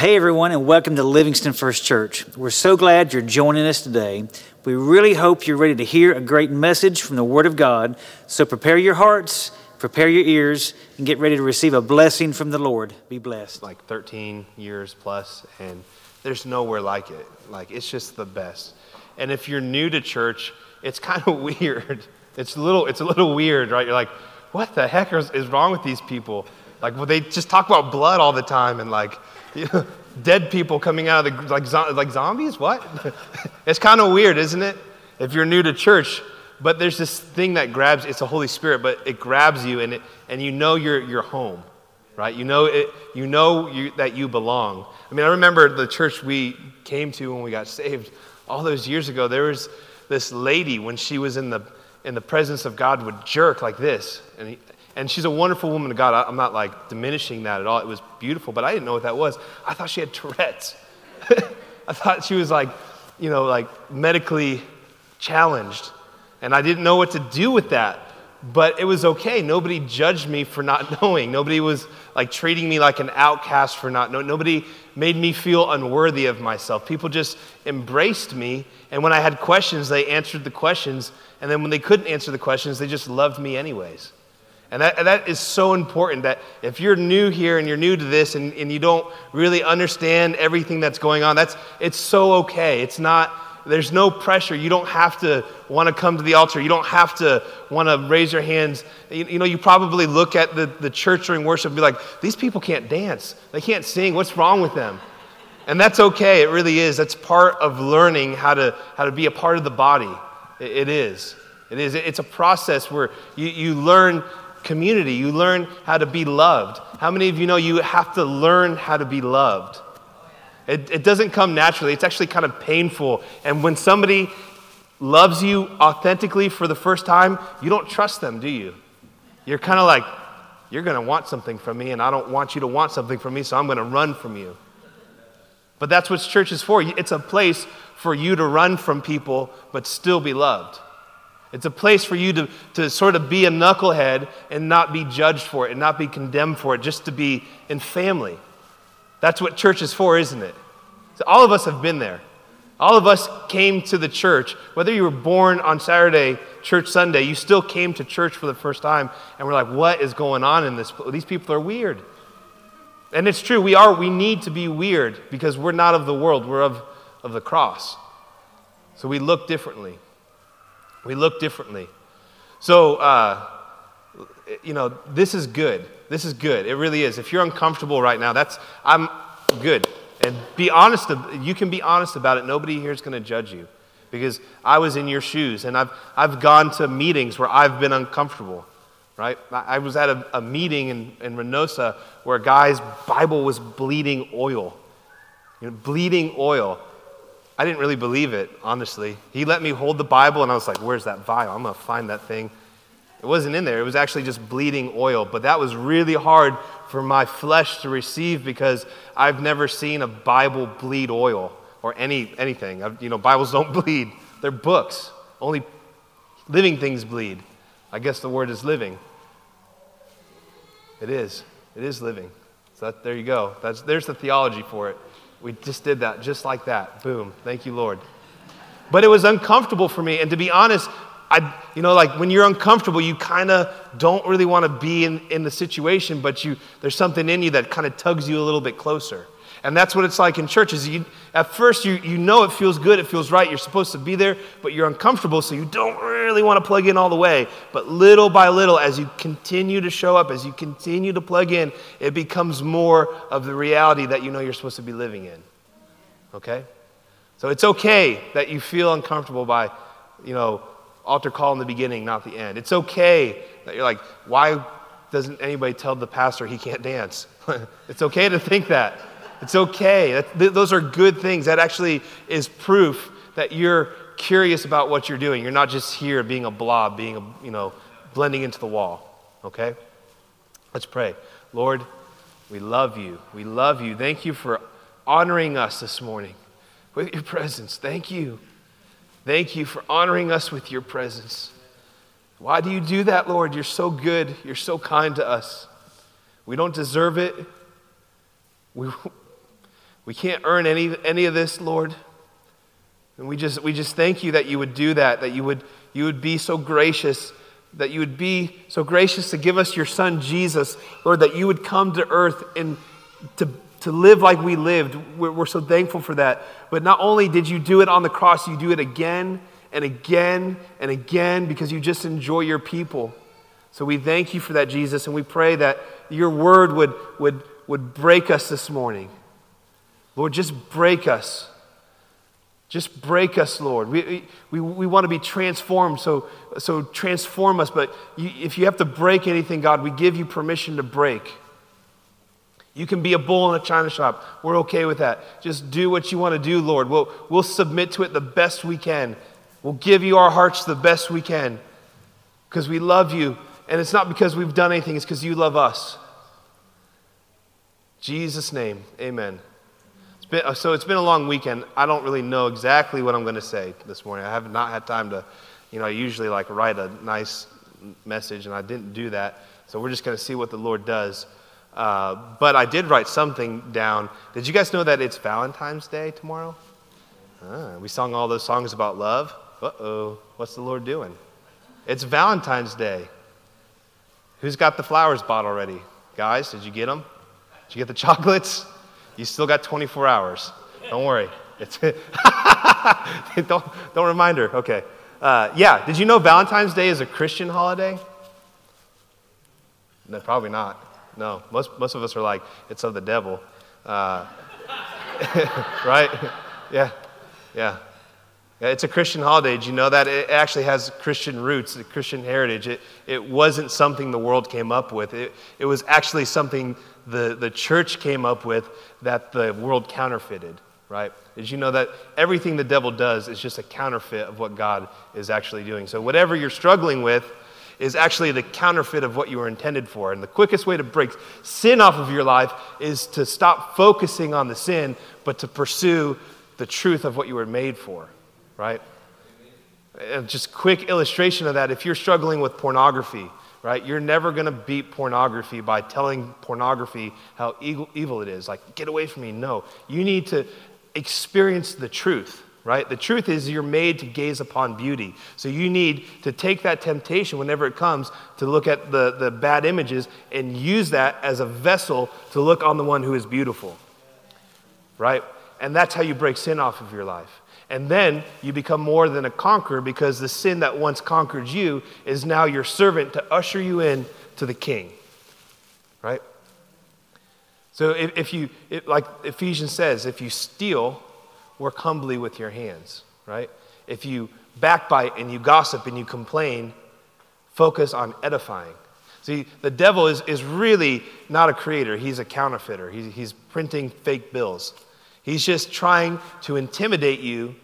Hey, everyone, and welcome to Livingston First Church. We're so glad you're joining us today. We really hope you're ready to hear a great message from the Word of God. So prepare your hearts, prepare your ears, and get ready to receive a blessing from the Lord. Be blessed. Like 13 years plus, and there's nowhere like it. Like, it's just the best. And if you're new to church, it's kind of weird. It's a little, it's a little weird, right? You're like, what the heck is, is wrong with these people? Like, well, they just talk about blood all the time and like, dead people coming out of the like, like zombies? What? It's kind of weird isn't it? If you're new to church but there's this thing that grabs it's the holy spirit but it grabs you and, it, and you know you're, you're home right? You know it you know you, that you belong. I mean i remember the church we came to when we got saved all those years ago there was this lady when she was in the in the presence of god would jerk like this and he, and she's a wonderful woman of God. I'm not like diminishing that at all. It was beautiful, but I didn't know what that was. I thought she had Tourette's. I thought she was like, you know, like medically challenged. And I didn't know what to do with that. But it was okay. Nobody judged me for not knowing. Nobody was like treating me like an outcast for not knowing. Nobody made me feel unworthy of myself. People just embraced me. And when I had questions, they answered the questions. And then when they couldn't answer the questions, they just loved me anyways. And that, that is so important that if you're new here and you're new to this and, and you don't really understand everything that's going on, that's, it's so okay. It's not, there's no pressure. You don't have to want to come to the altar. You don't have to want to raise your hands. You, you, know, you probably look at the, the church during worship and be like, these people can't dance. They can't sing. What's wrong with them? And that's okay. It really is. That's part of learning how to, how to be a part of the body. it, it is. It is. It's a process where you, you learn community. You learn how to be loved. How many of you know you have to learn how to be loved? It, it doesn't come naturally, it's actually kind of painful. And when somebody loves you authentically for the first time, you don't trust them, do you? You're kind of like, you're going to want something from me, and I don't want you to want something from me, so I'm going to run from you. But that's what church is for. It's a place for you to run from people, but still be loved. It's a place for you to, to sort of be a knucklehead and not be judged for it and not be condemned for it, just to be in family. That's what church is for, isn't it? So all of us have been there. All of us came to the church. Whether you were born on Saturday, church Sunday, you still came to church for the first time and we're like, what is going on in this? These people are weird. And it's true, we are, we need to be weird because we're not of the world, we're of, of the cross. So we look differently. We look differently. So, uh, you know, this is good. This is good. It really is. If you're uncomfortable right now, that's, I'm good. And be honest, you can be honest about it. Nobody here is going to judge you because I was in your shoes and I've, I've gone to meetings where I've been uncomfortable, right? I was at a, a meeting in, in Reynosa where a guy's Bible was bleeding oil. You know, bleeding oil. I didn't really believe it, honestly. He let me hold the Bible, and I was like, Where's that vial? I'm going to find that thing. It wasn't in there, it was actually just bleeding oil. But that was really hard for my flesh to receive because I've never seen a Bible bleed oil or any, anything. I've, you know, Bibles don't bleed, they're books. Only living things bleed. I guess the word is living. It is. It is living. So that, there you go. That's, there's the theology for it. We just did that, just like that. Boom. Thank you, Lord. But it was uncomfortable for me. And to be honest, I, you know, like when you're uncomfortable, you kind of don't really want to be in, in the situation, but you, there's something in you that kind of tugs you a little bit closer. And that's what it's like in churches. You, at first, you, you know it feels good, it feels right, you're supposed to be there, but you're uncomfortable, so you don't really want to plug in all the way. But little by little, as you continue to show up, as you continue to plug in, it becomes more of the reality that you know you're supposed to be living in. Okay? So it's okay that you feel uncomfortable by, you know, altar call in the beginning, not the end. It's okay that you're like, why doesn't anybody tell the pastor he can't dance? it's okay to think that. It's okay. That, th- those are good things. That actually is proof that you're curious about what you're doing. You're not just here being a blob, being, a, you know, blending into the wall. Okay? Let's pray. Lord, we love you. We love you. Thank you for honoring us this morning with your presence. Thank you. Thank you for honoring us with your presence. Why do you do that, Lord? You're so good. You're so kind to us. We don't deserve it. We, We can't earn any, any of this, Lord. And we just, we just thank you that you would do that, that you would, you would be so gracious, that you would be so gracious to give us your son Jesus, Lord, that you would come to earth and to, to live like we lived. We're, we're so thankful for that. But not only did you do it on the cross, you do it again and again and again because you just enjoy your people. So we thank you for that, Jesus, and we pray that your word would, would, would break us this morning. Lord, just break us. Just break us, Lord. We, we, we want to be transformed, so, so transform us. But you, if you have to break anything, God, we give you permission to break. You can be a bull in a china shop. We're okay with that. Just do what you want to do, Lord. We'll, we'll submit to it the best we can. We'll give you our hearts the best we can because we love you. And it's not because we've done anything, it's because you love us. Jesus' name, amen. Been, so it's been a long weekend. I don't really know exactly what I'm going to say this morning. I have not had time to, you know, I usually like write a nice message, and I didn't do that. So we're just going to see what the Lord does. Uh, but I did write something down. Did you guys know that it's Valentine's Day tomorrow? Ah, we sung all those songs about love. Uh oh, what's the Lord doing? It's Valentine's Day. Who's got the flowers bought already? Guys, did you get them? Did you get the chocolates? You still got 24 hours. Don't worry. Don't, don't remind her. Okay. Uh, yeah, did you know Valentine's Day is a Christian holiday? No, probably not. No, most, most of us are like, it's of the devil. Uh, right? Yeah, yeah. It's a Christian holiday. Did you know that? It actually has Christian roots, Christian heritage. It, it wasn't something the world came up with. It, it was actually something the, the church came up with that the world counterfeited, right? Did you know that everything the devil does is just a counterfeit of what God is actually doing? So, whatever you're struggling with is actually the counterfeit of what you were intended for. And the quickest way to break sin off of your life is to stop focusing on the sin, but to pursue the truth of what you were made for right? And just quick illustration of that if you're struggling with pornography, right? You're never going to beat pornography by telling pornography how evil it is. Like, get away from me. No. You need to experience the truth, right? The truth is you're made to gaze upon beauty. So you need to take that temptation whenever it comes to look at the, the bad images and use that as a vessel to look on the one who is beautiful, right? And that's how you break sin off of your life. And then you become more than a conqueror because the sin that once conquered you is now your servant to usher you in to the king. Right? So if, if you, it, like Ephesians says, if you steal, work humbly with your hands. Right? If you backbite and you gossip and you complain, focus on edifying. See, the devil is, is really not a creator, he's a counterfeiter. He's, he's printing fake bills. He's just trying to intimidate you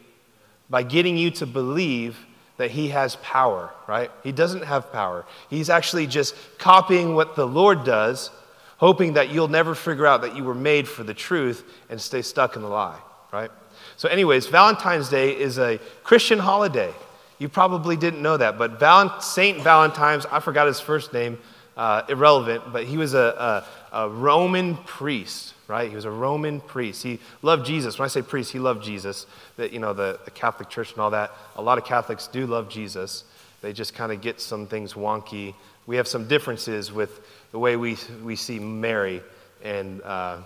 by getting you to believe that he has power, right? He doesn't have power. He's actually just copying what the Lord does, hoping that you'll never figure out that you were made for the truth and stay stuck in the lie, right? So, anyways, Valentine's Day is a Christian holiday. You probably didn't know that, but Saint Valentine's, I forgot his first name, uh, irrelevant, but he was a, a, a Roman priest right? He was a Roman priest. He loved Jesus. When I say priest, he loved Jesus. That you know, the, the Catholic Church and all that. A lot of Catholics do love Jesus. They just kind of get some things wonky. We have some differences with the way we, we see Mary and, uh,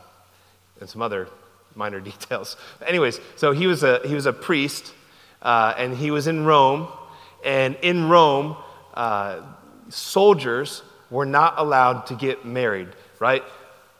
and some other minor details. Anyways, so he was a, he was a priest, uh, and he was in Rome. And in Rome, uh, soldiers were not allowed to get married, right?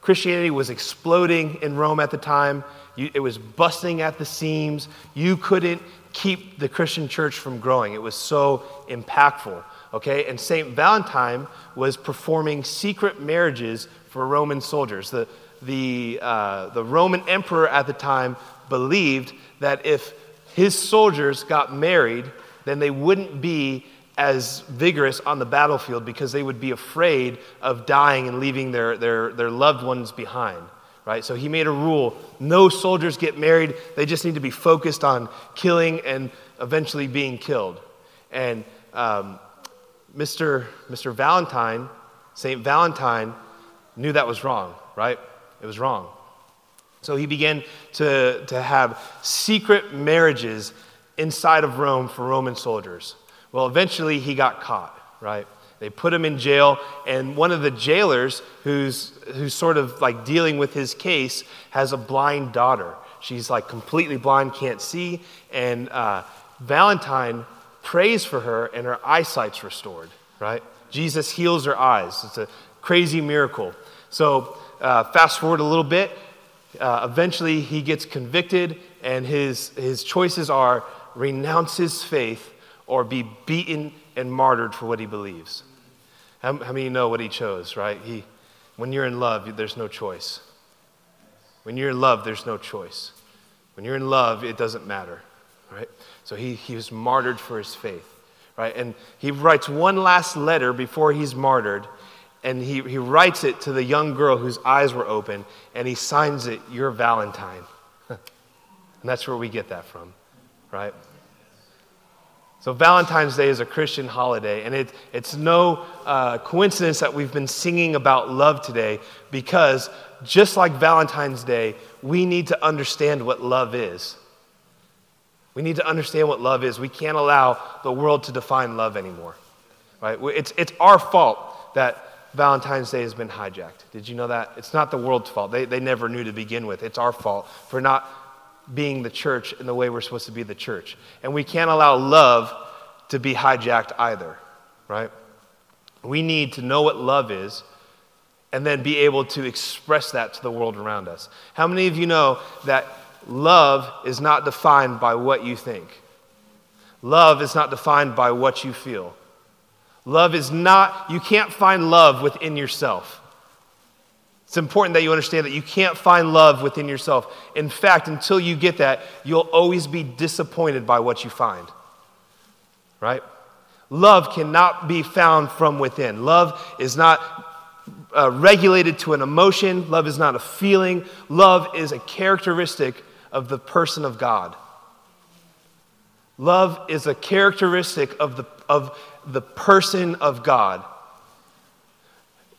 Christianity was exploding in Rome at the time. You, it was busting at the seams. You couldn't keep the Christian church from growing. It was so impactful. Okay? And St. Valentine was performing secret marriages for Roman soldiers. The, the, uh, the Roman emperor at the time believed that if his soldiers got married, then they wouldn't be as vigorous on the battlefield because they would be afraid of dying and leaving their, their, their loved ones behind. Right? So he made a rule no soldiers get married, they just need to be focused on killing and eventually being killed. And um, Mr. Mr. Valentine, St. Valentine, knew that was wrong, right? It was wrong. So he began to, to have secret marriages inside of Rome for Roman soldiers. Well, eventually he got caught, right? They put him in jail, and one of the jailers who's, who's sort of like dealing with his case has a blind daughter. She's like completely blind, can't see, and uh, Valentine prays for her, and her eyesight's restored, right? Jesus heals her eyes. It's a crazy miracle. So, uh, fast forward a little bit. Uh, eventually, he gets convicted, and his, his choices are renounce his faith or be beaten and martyred for what he believes. How, how many know what he chose, right? He, when you're in love, there's no choice. When you're in love, there's no choice. When you're in love, it doesn't matter, right? So he, he was martyred for his faith, right? And he writes one last letter before he's martyred, and he, he writes it to the young girl whose eyes were open, and he signs it, Your Valentine. and that's where we get that from, right? So, Valentine's Day is a Christian holiday, and it, it's no uh, coincidence that we've been singing about love today because just like Valentine's Day, we need to understand what love is. We need to understand what love is. We can't allow the world to define love anymore. Right? It's, it's our fault that Valentine's Day has been hijacked. Did you know that? It's not the world's fault. They, they never knew to begin with. It's our fault for not being the church in the way we're supposed to be the church. And we can't allow love to be hijacked either, right? We need to know what love is and then be able to express that to the world around us. How many of you know that love is not defined by what you think? Love is not defined by what you feel. Love is not, you can't find love within yourself. It's important that you understand that you can't find love within yourself. In fact, until you get that, you'll always be disappointed by what you find. Right? Love cannot be found from within. Love is not uh, regulated to an emotion, love is not a feeling. Love is a characteristic of the person of God. Love is a characteristic of the, of the person of God.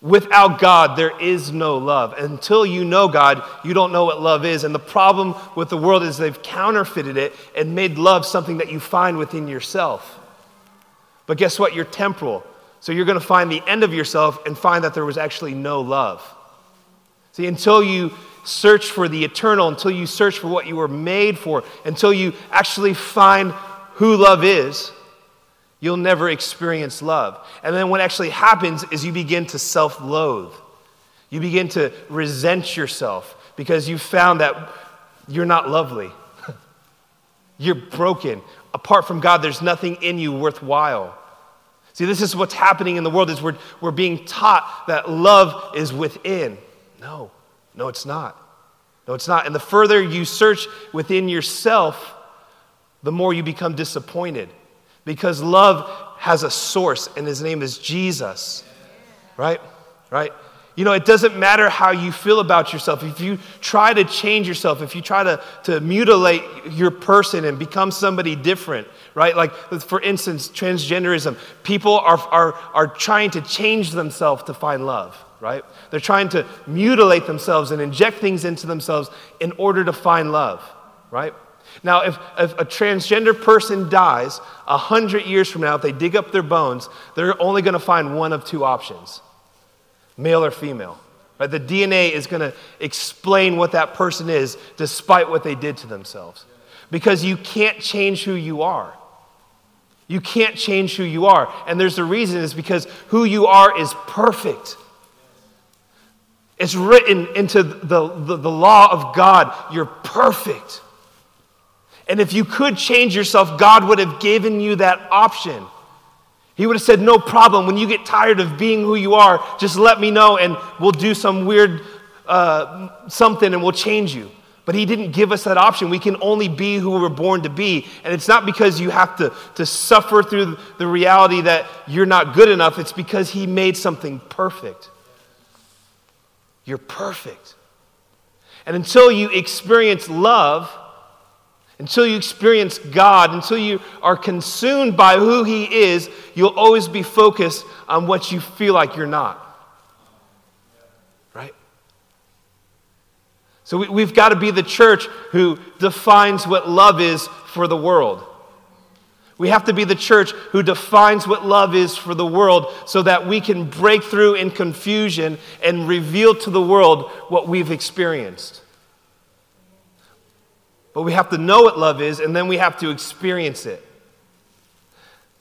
Without God, there is no love. Until you know God, you don't know what love is. And the problem with the world is they've counterfeited it and made love something that you find within yourself. But guess what? You're temporal. So you're going to find the end of yourself and find that there was actually no love. See, until you search for the eternal, until you search for what you were made for, until you actually find who love is, you'll never experience love. And then what actually happens is you begin to self loathe. You begin to resent yourself because you found that you're not lovely. you're broken. Apart from God, there's nothing in you worthwhile. See, this is what's happening in the world is we're, we're being taught that love is within. No, no, it's not. No, it's not. And the further you search within yourself, the more you become disappointed because love has a source, and his name is Jesus. Right? Right? You know, it doesn't matter how you feel about yourself. If you try to change yourself, if you try to, to mutilate your person and become somebody different, right? Like, for instance, transgenderism, people are, are, are trying to change themselves to find love, right? They're trying to mutilate themselves and inject things into themselves in order to find love, right? Now, if, if a transgender person dies a hundred years from now, if they dig up their bones, they're only going to find one of two options male or female. Right? The DNA is going to explain what that person is despite what they did to themselves. Because you can't change who you are. You can't change who you are. And there's a reason, is because who you are is perfect. It's written into the, the, the law of God. You're perfect. And if you could change yourself, God would have given you that option. He would have said, No problem. When you get tired of being who you are, just let me know and we'll do some weird uh, something and we'll change you. But He didn't give us that option. We can only be who we're born to be. And it's not because you have to, to suffer through the reality that you're not good enough, it's because He made something perfect. You're perfect. And until you experience love, until you experience God, until you are consumed by who He is, you'll always be focused on what you feel like you're not. Right? So we, we've got to be the church who defines what love is for the world. We have to be the church who defines what love is for the world so that we can break through in confusion and reveal to the world what we've experienced. But we have to know what love is and then we have to experience it.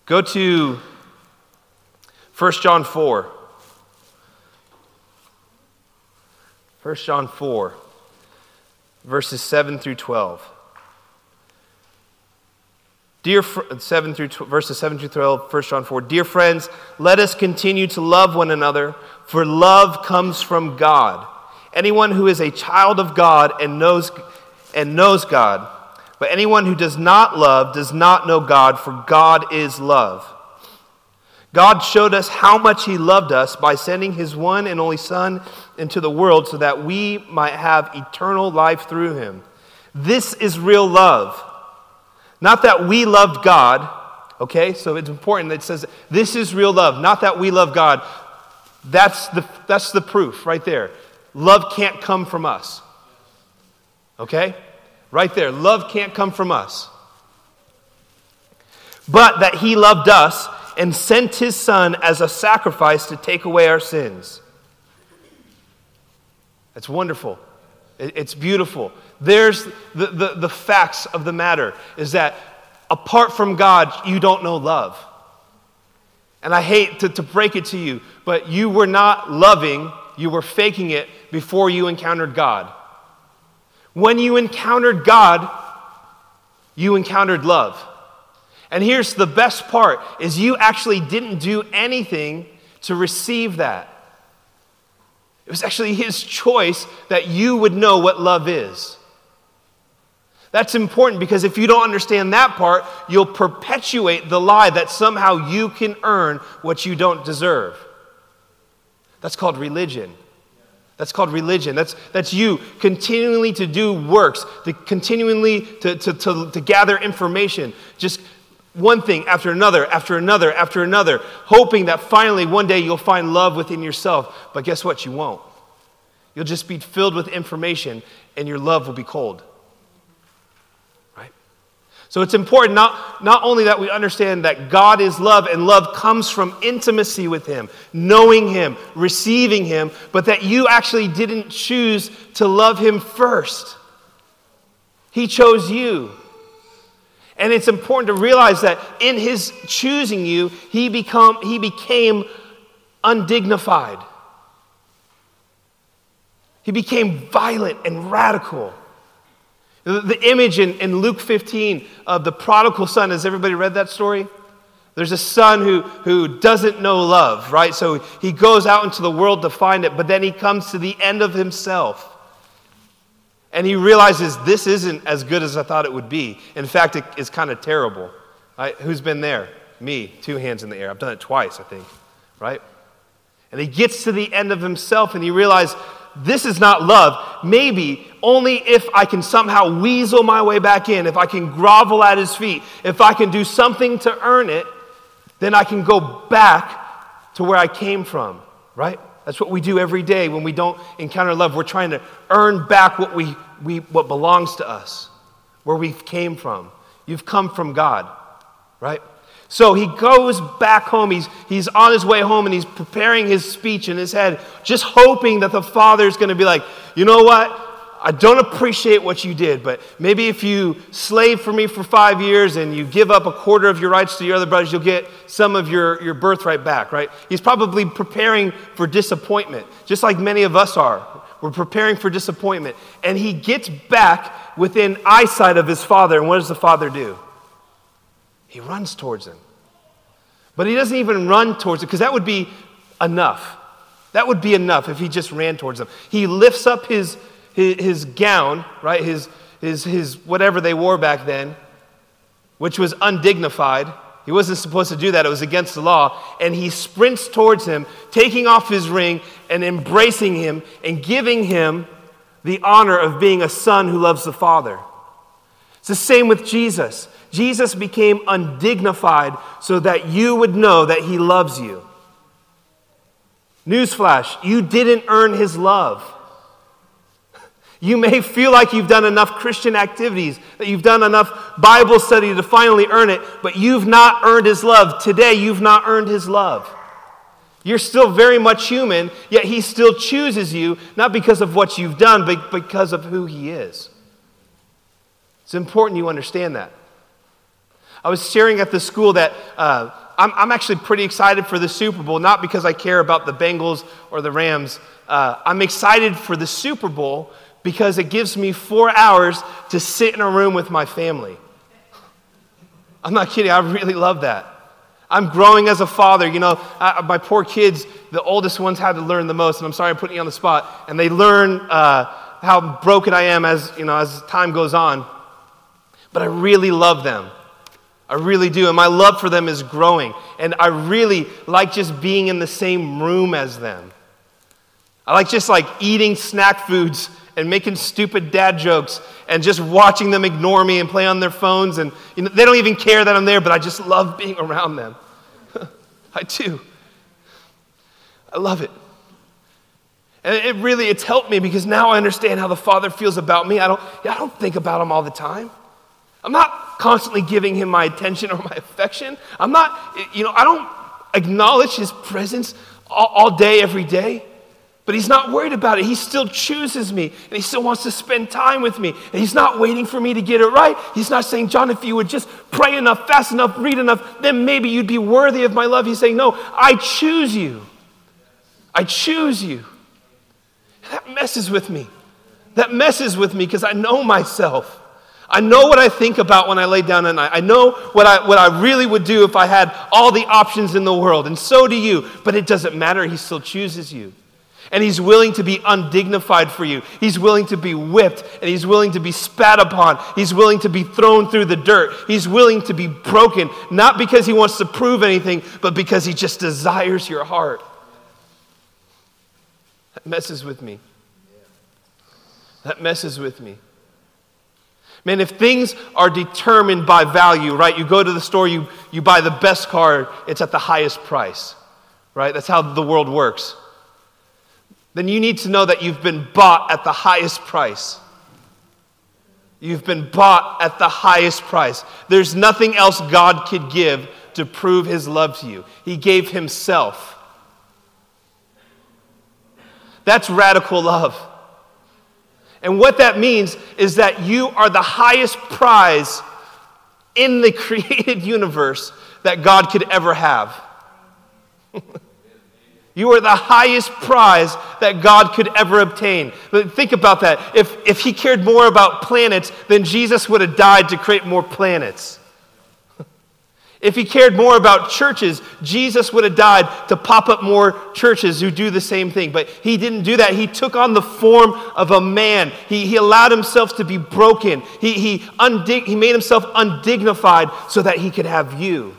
Go to 1 John 4. 1 John 4, verses 7 through 12. Dear fr- 7 through tw- verses 7 through 12, 1 John 4. Dear friends, let us continue to love one another, for love comes from God. Anyone who is a child of God and knows and knows God, but anyone who does not love does not know God, for God is love. God showed us how much He loved us by sending His one and only Son into the world so that we might have eternal life through Him. This is real love. Not that we loved God, okay? So it's important that it says this is real love. Not that we love God. That's the, that's the proof right there. Love can't come from us. Okay? Right there. Love can't come from us. But that He loved us and sent his son as a sacrifice to take away our sins. That's wonderful. It's beautiful. There's the, the, the, facts of the matter is that apart from God, you don't know love. And I hate to, to break it to you, but you were not loving, you were faking it before you encountered God. When you encountered God, you encountered love. And here's the best part is you actually didn't do anything to receive that. It was actually his choice that you would know what love is. That's important because if you don't understand that part, you'll perpetuate the lie that somehow you can earn what you don't deserve. That's called religion. That's called religion. That's, that's you continually to do works, to continually to, to, to, to gather information, just one thing after another, after another, after another, hoping that finally one day you'll find love within yourself. But guess what? You won't. You'll just be filled with information and your love will be cold. So it's important not, not only that we understand that God is love and love comes from intimacy with Him, knowing Him, receiving Him, but that you actually didn't choose to love Him first. He chose you. And it's important to realize that in his choosing you, he, become, he became undignified. He became violent and radical. The, image in, in Luke 15 of the prodigal son, has everybody read that story? There's a son who, who doesn't know love, right? So he goes out into the world to find it, but then he comes to the end of himself. And he realizes this isn't as good as I thought it would be. In fact, it is kind of terrible. Right? Who's been there? Me, two hands in the air. I've done it twice, I think, right? And he gets to the end of himself and he realizes this is not love. Maybe only if I can somehow weasel my way back in, if I can grovel at his feet, if I can do something to earn it, then I can go back to where I came from, right? That's what we do every day when we don't encounter love. We're trying to earn back what, we, we, what belongs to us, where we came from. You've come from God, right? So he goes back home. He's, he's on his way home and he's preparing his speech in his head, just hoping that the father is going to be like, you know what? I don't appreciate what you did, but maybe if you slave for me for five years and you give up a quarter of your rights to your other brothers, you'll get some of your, your birthright back, right? He's probably preparing for disappointment, just like many of us are. We're preparing for disappointment. And he gets back within eyesight of his father, and what does the father do? He runs towards him. But he doesn't even run towards it, because that would be enough. That would be enough if he just ran towards him. He lifts up his his, his gown, right? His, his, his whatever they wore back then, which was undignified. He wasn't supposed to do that, it was against the law. And he sprints towards him, taking off his ring and embracing him and giving him the honor of being a son who loves the Father. It's the same with Jesus. Jesus became undignified so that you would know that he loves you. Newsflash, you didn't earn his love. You may feel like you've done enough Christian activities, that you've done enough Bible study to finally earn it, but you've not earned His love. Today, you've not earned His love. You're still very much human, yet He still chooses you, not because of what you've done, but because of who He is. It's important you understand that. I was sharing at the school that uh, I'm, I'm, actually pretty excited for the Super Bowl, not because I care about the Bengals or the Rams. Uh, I'm excited for the Super Bowl because it gives me four hours to sit in a room with my family. I'm not kidding, I really love that. I'm growing as a father. You know, I, my poor kids, the oldest ones had to learn the most, and I'm sorry I'm putting you on the spot. And they learn uh, how broken I am as, you know, as time goes on. But I really love them. I really do. And my love for them is growing. And I really like just being in the same room as them. I like just like eating snack foods and making stupid dad jokes and just watching them ignore me and play on their phones. And you know, they don't even care that I'm there, but I just love being around them. I do. I love it. And it really, it's helped me because now I understand how the Father feels about me. I don't, I don't think about him all the time. I'm not constantly giving him my attention or my affection. I'm not, you know, I don't acknowledge his presence all, all day, every day. But he's not worried about it. He still chooses me and he still wants to spend time with me. And he's not waiting for me to get it right. He's not saying, John, if you would just pray enough, fast enough, read enough, then maybe you'd be worthy of my love. He's saying, No, I choose you. I choose you. That messes with me. That messes with me because I know myself. I know what I think about when I lay down at night. I know what I, what I really would do if I had all the options in the world. And so do you. But it doesn't matter. He still chooses you. And he's willing to be undignified for you. He's willing to be whipped and he's willing to be spat upon. He's willing to be thrown through the dirt. He's willing to be broken, not because he wants to prove anything, but because he just desires your heart. That messes with me. That messes with me. Man, if things are determined by value, right? You go to the store, you, you buy the best car, it's at the highest price, right? That's how the world works then you need to know that you've been bought at the highest price. You've been bought at the highest price. There's nothing else God could give to prove his love to you. He gave himself. That's radical love. And what that means is that you are the highest prize in the created universe that God could ever have. You are the highest prize that God could ever obtain. But think about that. If, if He cared more about planets, then Jesus would have died to create more planets. If He cared more about churches, Jesus would have died to pop up more churches who do the same thing. But He didn't do that. He took on the form of a man, He, he allowed Himself to be broken, he, he, undig- he made Himself undignified so that He could have you.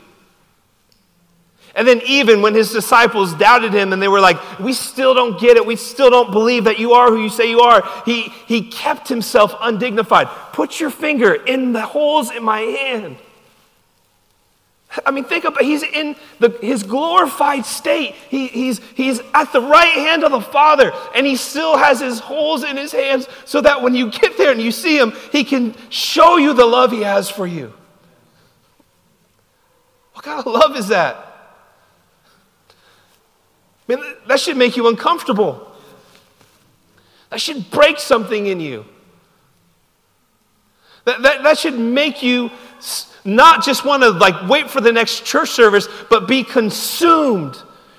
And then, even when his disciples doubted him and they were like, We still don't get it. We still don't believe that you are who you say you are, he, he kept himself undignified. Put your finger in the holes in my hand. I mean, think about he's in the, his glorified state. He, he's, he's at the right hand of the Father, and he still has his holes in his hands so that when you get there and you see him, he can show you the love he has for you. What kind of love is that? Man, that should make you uncomfortable. That should break something in you. That, that, that should make you not just want to like wait for the next church service, but be consumed.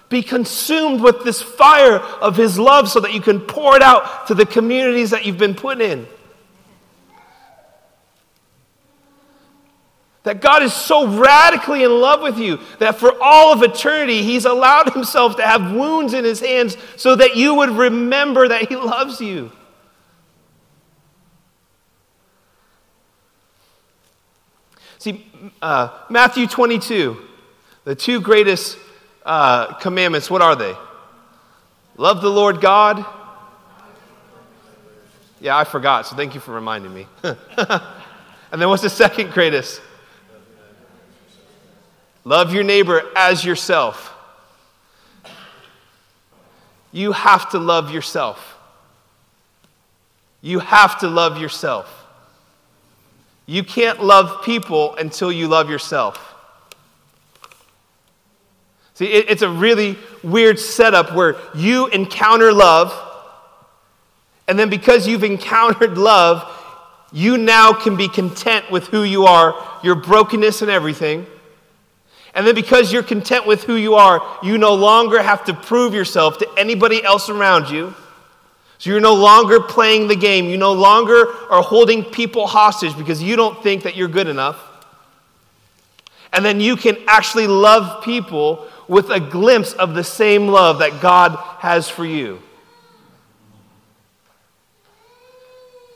Be consumed with this fire of his love so that you can pour it out to the communities that you've been put in. That God is so radically in love with you that for all of eternity, He's allowed Himself to have wounds in His hands so that you would remember that He loves you. See, uh, Matthew 22, the two greatest uh, commandments, what are they? Love the Lord God. Yeah, I forgot, so thank you for reminding me. and then what's the second greatest? Love your neighbor as yourself. You have to love yourself. you have to love yourself. You can't love people until you love yourself. See, it, it's a really weird setup where you encounter love, and then because you've encountered love, you now can be content with who you are, your brokenness and everything. And then because you're content with who you are, you no longer have to prove yourself to anybody else around you. So you're no longer playing the game. You no longer are holding people hostage because you don't think that you're good enough. And then you can actually love people with a glimpse of the same love that God has for you.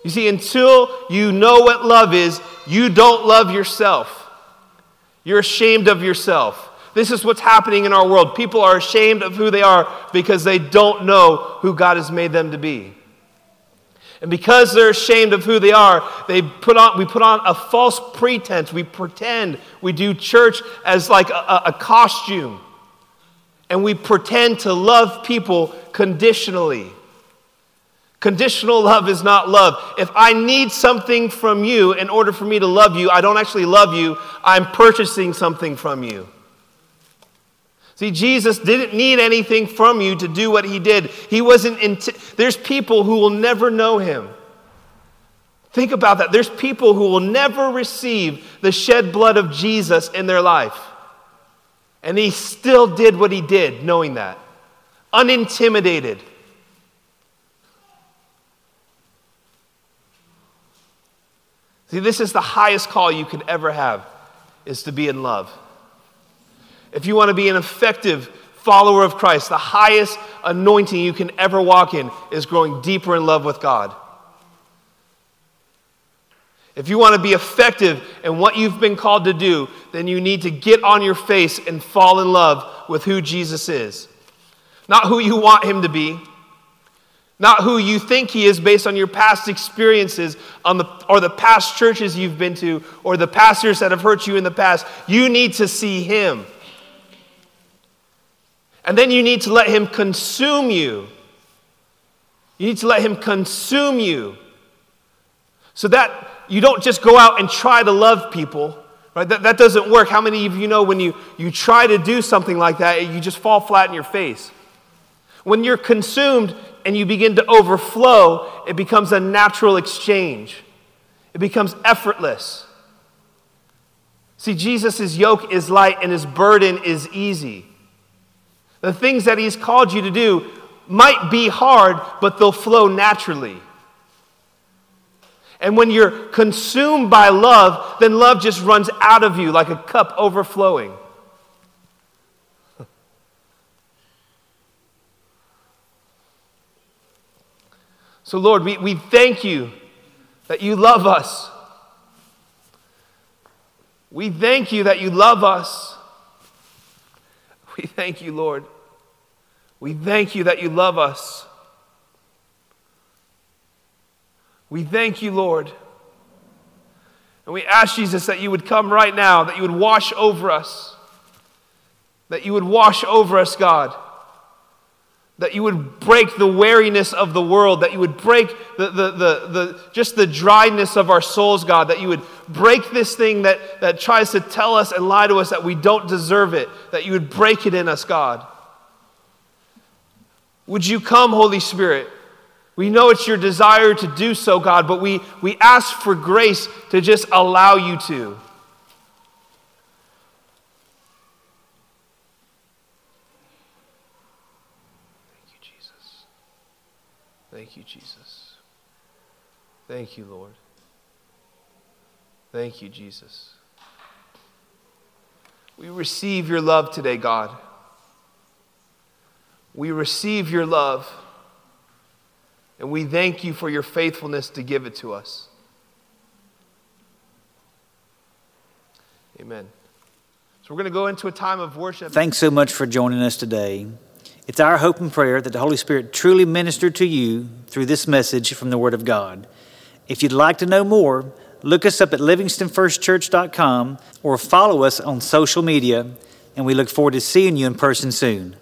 You see, until you know what love is, you don't love yourself. You're ashamed of yourself. This is what's happening in our world. People are ashamed of who they are because they don't know who God has made them to be. And because they're ashamed of who they are, they put on, we put on a false pretense. We pretend we do church as like a, a costume. And we pretend to love people conditionally. Conditional love is not love. If I need something from you in order for me to love you, I don't actually love you, I'm purchasing something from you. See, Jesus didn't need anything from you to do what he did. He wasn't, int- there's people who will never know him. Think about that. There's people who will never receive the shed blood of Jesus in their life. And he still did what he did, knowing that. Unintimidated. See, this is the highest call you could ever have, is to be in love. If you want to be an effective follower of Christ, the highest anointing you can ever walk in is growing deeper in love with God. If you want to be effective in what you've been called to do, then you need to get on your face and fall in love with who Jesus is. Not who you want him to be, not who you think he is based on your past experiences on the, or the past churches you've been to or the pastors that have hurt you in the past. You need to see him. And then you need to let Him consume you. You need to let Him consume you. So that you don't just go out and try to love people, right? That, that doesn't work. How many of you know when you, you try to do something like that, you just fall flat in your face? When you're consumed and you begin to overflow, it becomes a natural exchange, it becomes effortless. See, Jesus' yoke is light and his burden is easy. The things that He's called you to do might be hard, but they'll flow naturally. And when you're consumed by love, then love just runs out of you like a cup overflowing. So, Lord, we, we thank you that you love us. We thank you that you love us. We thank you, Lord. We thank you that you love us. We thank you, Lord. And we ask Jesus that you would come right now, that you would wash over us, that you would wash over us, God that you would break the weariness of the world, that you would break the, the, the, the, just the dryness of our souls, God, that you would break this thing that, that tries to tell us and lie to us that we don't deserve it, that you would break it in us, God. Would you come, Holy Spirit? We know it's your desire to do so, God, but we, we ask for grace to just allow you to. Thank you, Jesus. Thank you, Lord. Thank you, Jesus. We receive your love today, God. We receive your love, and we thank you for your faithfulness to give it to us. Amen. So we're going to go into a time of worship. Thanks so much for joining us today. It's our hope and prayer that the Holy Spirit truly ministered to you through this message from the Word of God. If you'd like to know more, look us up at livingstonfirstchurch.com or follow us on social media, and we look forward to seeing you in person soon.